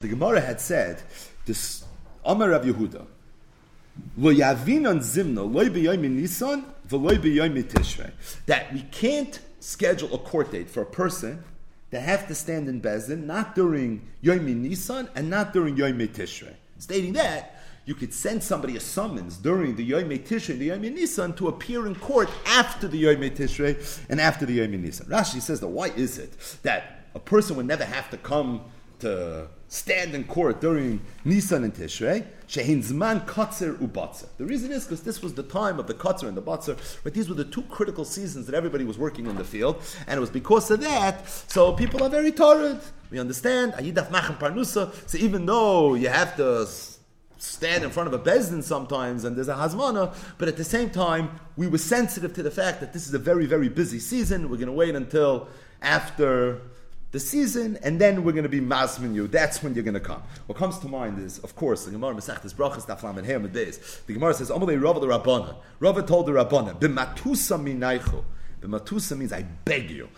The Gemara had said, this Amar Rav Yehuda. That we can't schedule a court date for a person that have to stand in Bezin not during Yom Nisan and not during Yom Tishrei. Stating that, you could send somebody a summons during the Yom Tishrei, the Yom Nisan, to appear in court after the Yom Tishrei and after the Yom Nisan. Rashi says that why is it that a person would never have to come to stand in court during Nisan and Tishrei, Shehin Zman Katzer Ubatzer. The reason is because this was the time of the Katzer and the Batzer, but these were the two critical seasons that everybody was working in the field, and it was because of that, so people are very tired. We understand, Ayidaf Machem Parnusa, so even though you have to stand in front of a bezdin sometimes and there's a hazmana, but at the same time, we were sensitive to the fact that this is a very, very busy season. We're going to wait until after the season, and then we're going to be masmin you. That's when you're going to come. What comes to mind is, of course, the Gemara Masechtas Brachas Daflam and Hayam days. The Gemara says, "Amalei Rava the Rabbana." Rava told the Rabbana, "B'matusa minaychu." B'matusa means I beg you.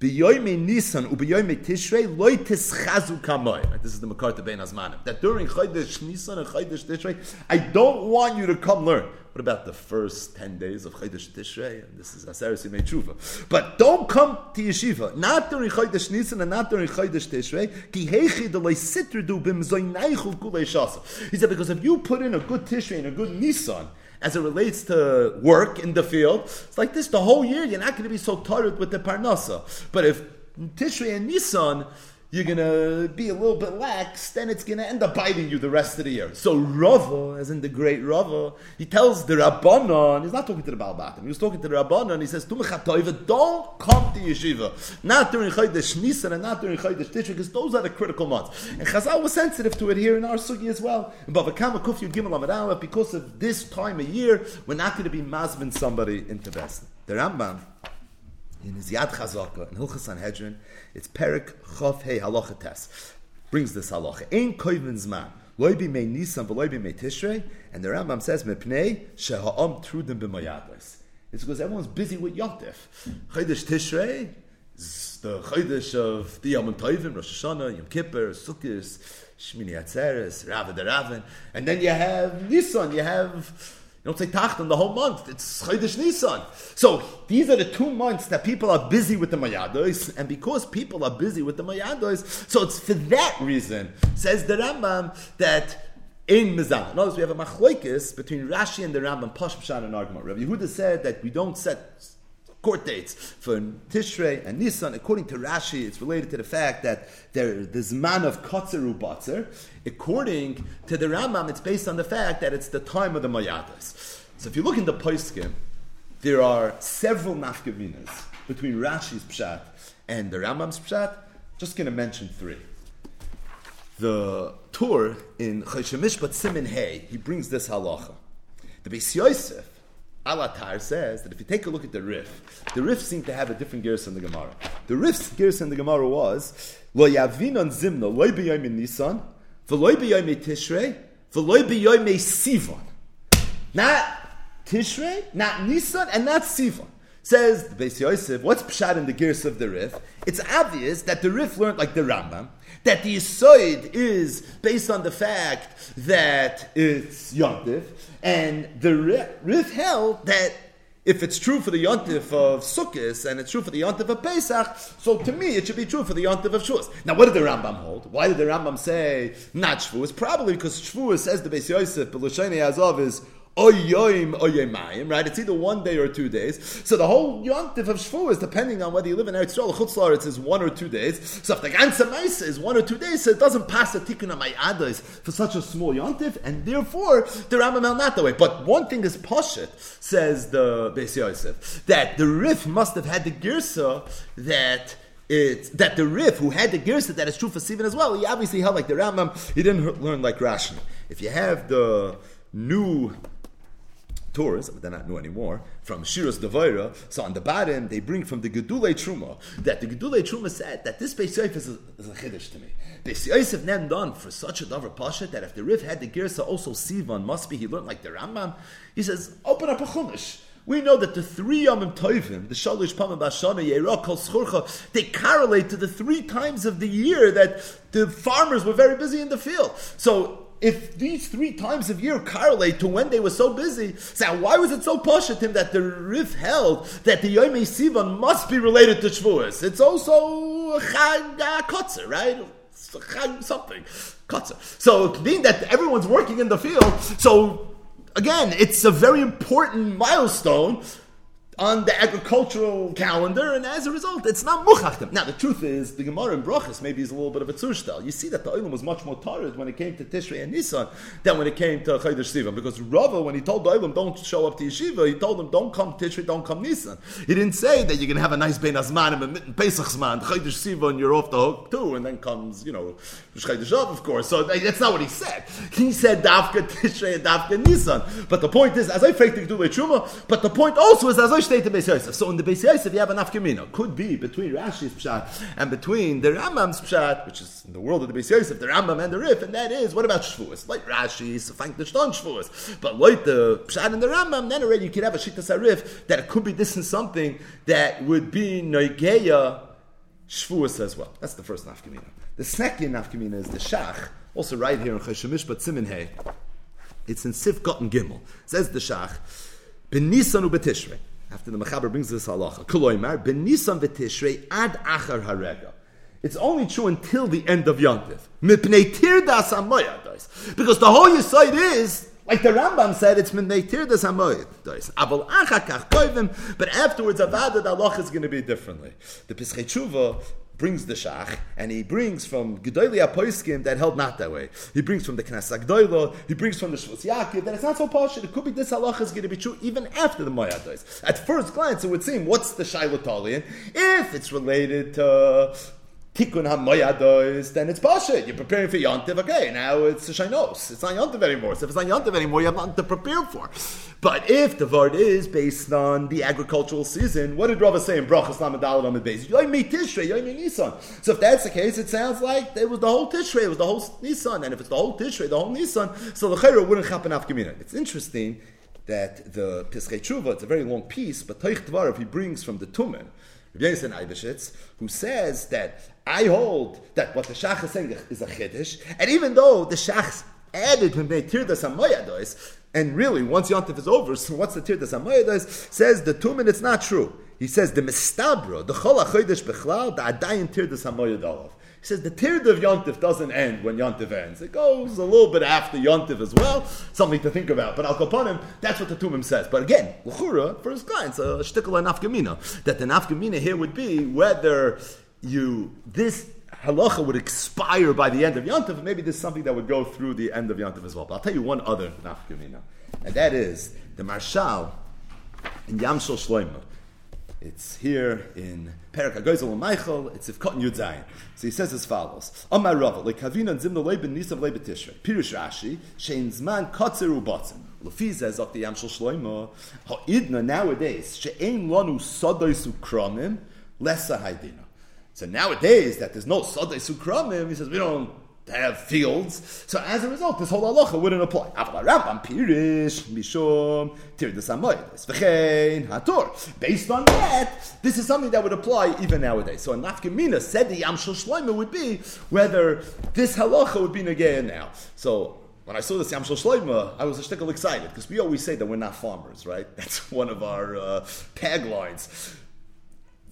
B'yoyme Nisan u'b'yoyme Tishrei loy tischazu kamoy. This is the Makarta Ben Azmanim. That during Chodesh Nisan and Chodesh Tishrei, I don't want you to come learn. What about the first 10 days of Chodesh Tishrei? And this is Aseres Yimei Tshuva. But don't come to yeshiva, not during Chodesh Nisan and not during Chodesh Tishrei. Ki heichi sitrdu bim kulei. He said, because if you put in a good Tishrei and a good Nisan, as it relates to work in the field. It's like this the whole year. You're not going to be so tired with the parnasa. But if Tishrei and Nisan, you're gonna be a little bit lax, then it's gonna end up biting you the rest of the year. So Rava, as in the great Rava, he tells the Rabbanon, he's not talking to the Balbatim, he was talking to the Rabbanon, he says, don't come to yeshiva. Not during Chodesh Nisan and not during Chodesh Tishrei, because those are the critical months. And Chazal was sensitive to it here in our sugi as well. And Bava Kamma Kuf Yud Gimel because of this time of year, we're not to be mazmin somebody into Best. The Rambam, in his Yad Chazaka, in Hilchas Sanhedrin, it's Perik Chof Hey Halacha Tes. Brings this halacha. Ein koivin zman. Loi be mei Nisan v'loi be mei Tishrei. And the Rambam says, Mepnei sheha'am trudim b'mayados. It's because everyone's busy with Yontif. Chodesh Tishrei, the Chodesh of the Yom Tovim, Rosh Hashanah, Yom Kippur, Sukkot, Shmini Atzeres, Rava the Ravin. And then you have Nisan, you have you don't say Tachton the whole month. It's Chodesh Nisan. So these are the two months that people are busy with the Mayados, and because people are busy with the Mayados, so it's for that reason, says the Rambam, that in Mizan. Notice we have a machlokes between Rashi and the Rambam, Pashpshan and Argument. Rabbi Yehuda said that we don't set court dates for Tishrei and Nisan. According to Rashi, it's related to the fact that there, there's man of Kotzeru Batzer. According to the Rambam, it's based on the fact that it's the time of the Mayadas. So if you look in the Poiskim, there are several nafkavinas between Rashi's Pshat and the Rambam's Pshat. Just going to mention three. The Tur in Choshen Mishpat Simin Hay, he brings this halacha. The Beis Yosef, Alatar says that if you take a look at the Rif, the Rif seemed to have a different gears in the Gemara. The Rif's gears in the Gemara was Lo Yavinon Zimna Lo B'Yom Nisan V'Lo B'Yom Tishrei V'Lo B'Yom Sivan. Not Tishrei, not Nisan, and not Sivan. Says the Beis Yosef, what's pshat in the gears of the Rif? It's obvious that the Rif learned like the Rambam that the Yisoid is based on the fact that it's Yontif, and the Rif held that if it's true for the Yontif of Sukkot and it's true for the Yontif of Pesach, so to me it should be true for the Yontif of Shavuos. Now, what did the Rambam hold? Why did the Rambam say not Shavuos? Probably because Shavuos, says the Beis Yosef, but Azov is Oyoim Oyemayim, right? It's either one day or two days. So the whole yontif of Shvu is depending on whether you live in Eretz Yisrael or Chutzlar, it's one or two days. So if the Gansa Maisa is one or two days, so it doesn't pass a tikkun Amayadis for such a small yontif, and therefore the Rambam not that way. But one thing is Poshet, says the Beis Yosef, that the Rif must have had the Girsa that it's that the Rif who had the Girsa that is true for Sivan as well, he obviously held like the Rambam, he didn't learn like Rashi. If you have the new Torahs, but they're not new anymore, from Shiras Devaira. So on the bottom, they bring from the Gedulei Truma that the Gedulei Truma said that this Beis Yosef is a, is a chiddush to me. Beis Yosef then done for such a davar pasha that if the Rif had the Girsa also Sivan must be he learned like the Rambam. He says, open up a chumash. we know that the three Yomim Tovim, the Shalish Pamim Bashana, Yerah Kol Schurcha, they correlate to the three times of the year that the farmers were very busy in the field. So if these three times of year correlate to when they were so busy, so why was it so posh at him that the Rif held that the Yom Sivan must be related to Shavuos? It's also Chag uh, Kotzer, right? Chag something. Kotzer. So being that everyone's working in the field, so again, it's a very important milestone on the agricultural calendar, and as a result, it's not muchachtim. Now, the truth is, the Gemara in Brachas maybe is a little bit of a tzurshtal. You see that the Olam was much more tired when it came to Tishrei and Nisan than when it came to Chodesh Sivan. Because Rava, when he told the Olam don't show up to Yeshiva, he told them don't come Tishrei, don't come Nisan. He didn't say that you're going to have a nice Ben Azman and Pesach Zman, Chodesh Sivan, you're off the hook too, and then comes, you know, Chodesh of course. So that's not what he said. He said Davka Tishrei and Davka Nisan. But the point is, as I fake to do Truma, but the point also is, as I state Yosef. So in the Beis Yosef, you have an afkamina. Could be between Rashi's pshat and between the Rambam's pshat, which is in the world of the Beis Yosef, the Rambam and the Rif, and that is what about Shavuos? Like Rashi, so thank the Shton Shavuos. But like the pshat and the Rambam, then already you could have a shita sarif that it could be this and something that would be noigeya Shavuos as well. That's the first nafkamina. The second nafkamina is the shach, also right here in Cheshamish, but Simin Hey. It's in Sif Gotten Gimel. Says the shach, Benisan ubetishrei after the Mechaber brings this halacha. Kuloimar, ben v'tishrei ad achar harega. It's only true until the end of Yontif. Mipnei. Because the whole Yisoid is, like the Rambam said, it's mipnei tirdas koivim, but afterwards, avada, the halacha is going to be differently. The Pischei Tshuva brings the Shach, and he brings from Gedoli Apoiskim that held not that way. He brings from the Knesset Gdoilo, he brings from the Shvus Yaakov, that it's not so posh, it could be this halacha is going to be true even after the Moyados. At first glance, it would seem, what's the Shailotalian? If it's related to tikkun hamoyados, then it's bullshit. You're preparing for yontiv. Okay, now it's shainos. It's not yontiv anymore. So if it's not yontiv anymore, you have nothing to prepare for. But if the vart is based on the agricultural season, what did Rava say in Brachas Lamadal on the base? Yoimi Tishrei, Yoimi Nisan. So if that's the case, it sounds like it was the whole Tishrei, it was the whole Nisan. And if it's the whole Tishrei, the whole Nisan, so the Chayra wouldn't happen after It's interesting that the Pischei Tshuva, it's a very long piece, but Teich Dvarav, he brings from the Tumim, Who says that I hold that what the Shach is saying is a Chiddush, and even though the Shach added when they tir the Samoyados, and really, once Yontif is over, so what's the tir the Samoyados? Says the two minutes not true. He says the Mistabro, the Chol HaChodesh Bechlal, the Adayin tir the Samoyadolov. He says the Tird of Yontif doesn't end when Yontif ends. It goes a little bit after Yontif as well. Something to think about. But Al Kaponim, that's what the Tumim says. But again, for his clients a shtickle and nafkamina. That the nafkamina here would be whether you, this halacha would expire by the end of Yontif, maybe this is something that would go through the end of Yontif as well. But I'll tell you one other nafkamina. And that is the Maharshal in Yamshel Shloimeh it's here in Perak Hagozel and Michael. It's Cotton Yud Zayin. So he says as follows: Amar Rava lekavina and zimna leiben nisav leiben tishrei. Pirush Rashi shein zman kotzer ubatzim. Lefi says of the Yamshel Shloimo ha'idna nowadays she'ein lanu sadais ukramim lesa haydina. So nowadays that there's no sadais ukramim, he says we don't have fields. So as a result, this whole halacha wouldn't apply. Based on that, this is something that would apply even nowadays. So a nafkamina said the Yamshel Shloima would be whether this halacha would be negaya now. So when I saw this Yamshel Shloima, I was a shtickle excited because we always say that we're not farmers, right? That's one of our uh, taglines.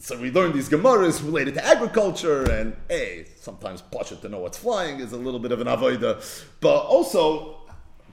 So we learn these Gemaras related to agriculture, and hey, sometimes Pasha to know what's flying is a little bit of an avoida. But also,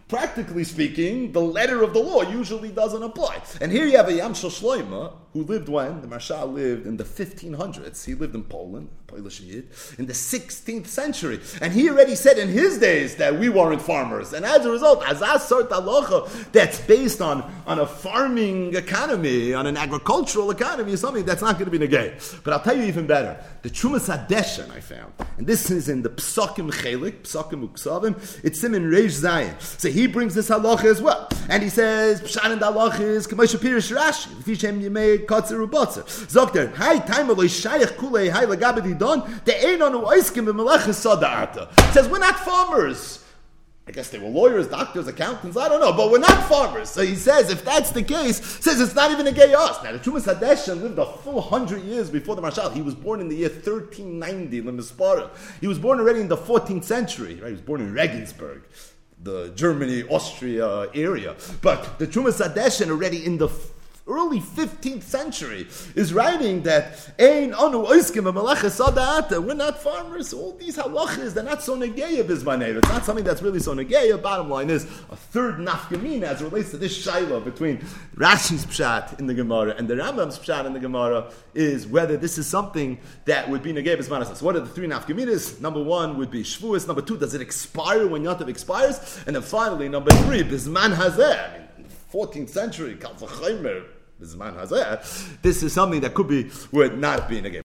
practically speaking, the letter of the law usually doesn't apply. And here you have a Yamshel Shloima who lived when? The Maharshal lived in the 1500s. He lived in Poland, Polish Yid, in the 16th century. And he already said in his days that we weren't farmers. And as a result, Azaz Sort Alocha, that's based on, on a farming economy, on an agricultural economy, is something that's not going to be negated. But I'll tell you even better. The Trumas Hadeshen I found, and this is in the Psakim Chelik, Psakim Uksavim, it's him in Reish Zayin. So he brings this halacha as well. And he says, Pshan and halacha is Kamosha Pirish Rashi, Fishem Yemei katzer ubotzer. Sagt er, hai time lo shayach kule hai Lagabedi don, de ein on oiskim b'melech sada. Says we're not farmers. I guess they were lawyers, doctors, accountants, I don't know, but we're not farmers. So he says, if that's the case, says it's not even a gay us. Now, the Trumas Hadeshan lived a full hundred years before the Maharshal. He was born in the year 1390, Lemispara. He was born already in the 14th century, right? He was born in Regensburg, the Germany, Austria area. But the Trumas Hadeshan already in the early 15th century, is writing that Ein anu oiskim We're not farmers. All these halachas, they're not so negeya bismanev. It's not something that's really so negeya. Bottom line is a third nafkamina as it relates to this shaila between Rashi's pshat in the Gemara and the Rambam's pshat in the Gemara is whether this is something that would be negeya bismanev. So what are the three nafkaminas? Number one would be shvuas. Number two, does it expire when Yatav expires? And then finally, number three, bisman hazeh. I mean, 14th century, Kalfachaymer, this is something that could be, would not be in a game.